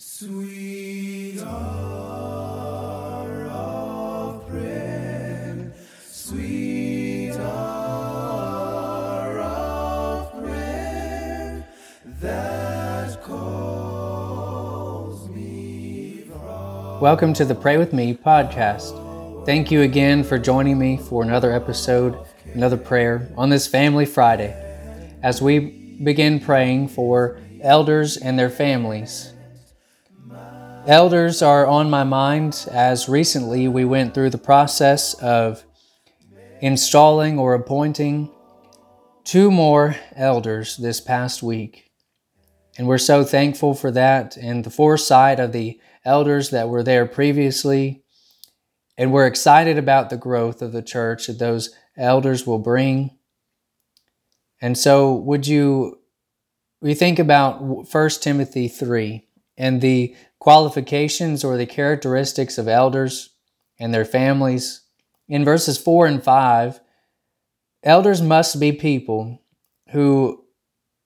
Sweet hour of prayer, sweet hour of prayer that calls me from. Welcome to the Pray With Me podcast. Thank you again for joining me for another episode, another prayer on this Family Friday as we begin praying for elders and their families. Elders are on my mind as recently we went through the process of installing or appointing two more elders this past week. And we're so thankful for that and the foresight of the elders that were there previously. And we're excited about the growth of the church that those elders will bring. And so, would you, we think about 1 Timothy 3 and the qualifications or the characteristics of elders and their families. In verses 4 and 5, elders must be people who,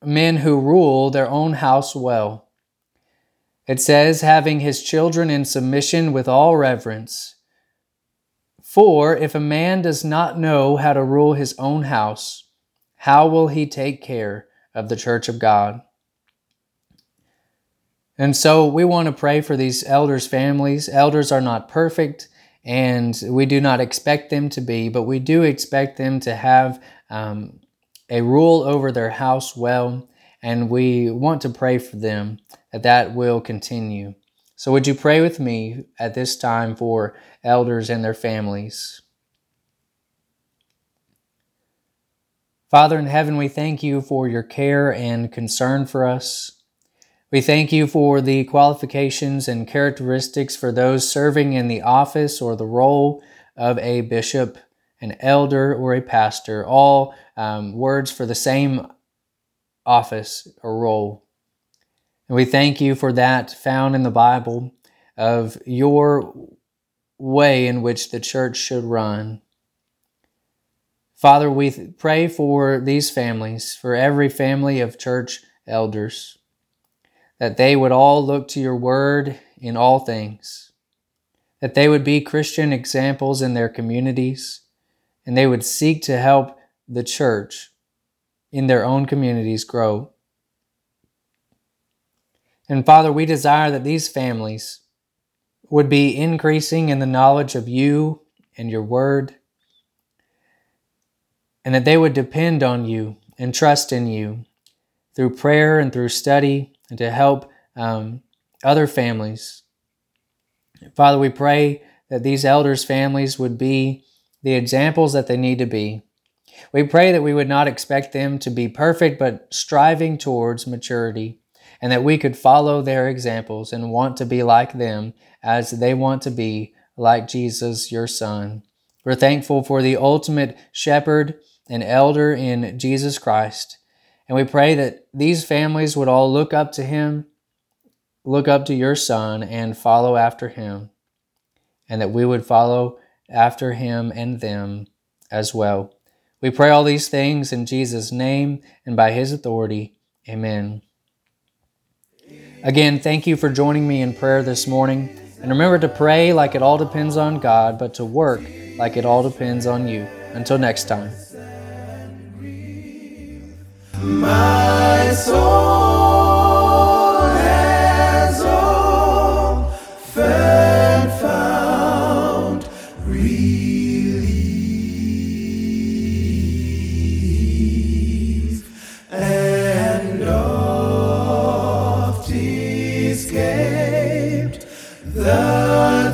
men who rule their own house well. It says, having his children in submission with all reverence. For if a man does not know how to rule his own house, how will he take care of the church of God? And so we want to pray for these elders' families. Elders are not perfect, and we do not expect them to be, but we do expect them to have um, a rule over their house well, and we want to pray for them that that will continue. So, would you pray with me at this time for elders and their families? Father in heaven, we thank you for your care and concern for us. We thank you for the qualifications and characteristics for those serving in the office or the role of a bishop, an elder, or a pastor, all um, words for the same office or role. And we thank you for that found in the Bible of your way in which the church should run. Father, we pray for these families, for every family of church elders that they would all look to your word in all things, that they would be Christian examples in their communities, and they would seek to help the church in their own communities grow. And Father, we desire that these families would be increasing in the knowledge of you and your word, and that they would depend on you and trust in you through prayer and through study and to help um, other families. Father, we pray that these elders' families would be the examples that they need to be. We pray that we would not expect them to be perfect, but striving towards maturity, and that we could follow their examples and want to be like them as they want to be like Jesus, your Son. We're thankful for the ultimate shepherd and elder in Jesus Christ and we pray that these families would all look up to him, look up to your son, and follow after him. And that we would follow after him and them as well. We pray all these things in Jesus' name and by his authority. Amen. Again, thank you for joining me in prayer this morning. And remember to pray like it all depends on God, but to work like it all depends on you. Until next time. My soul has often found relief and oft escaped the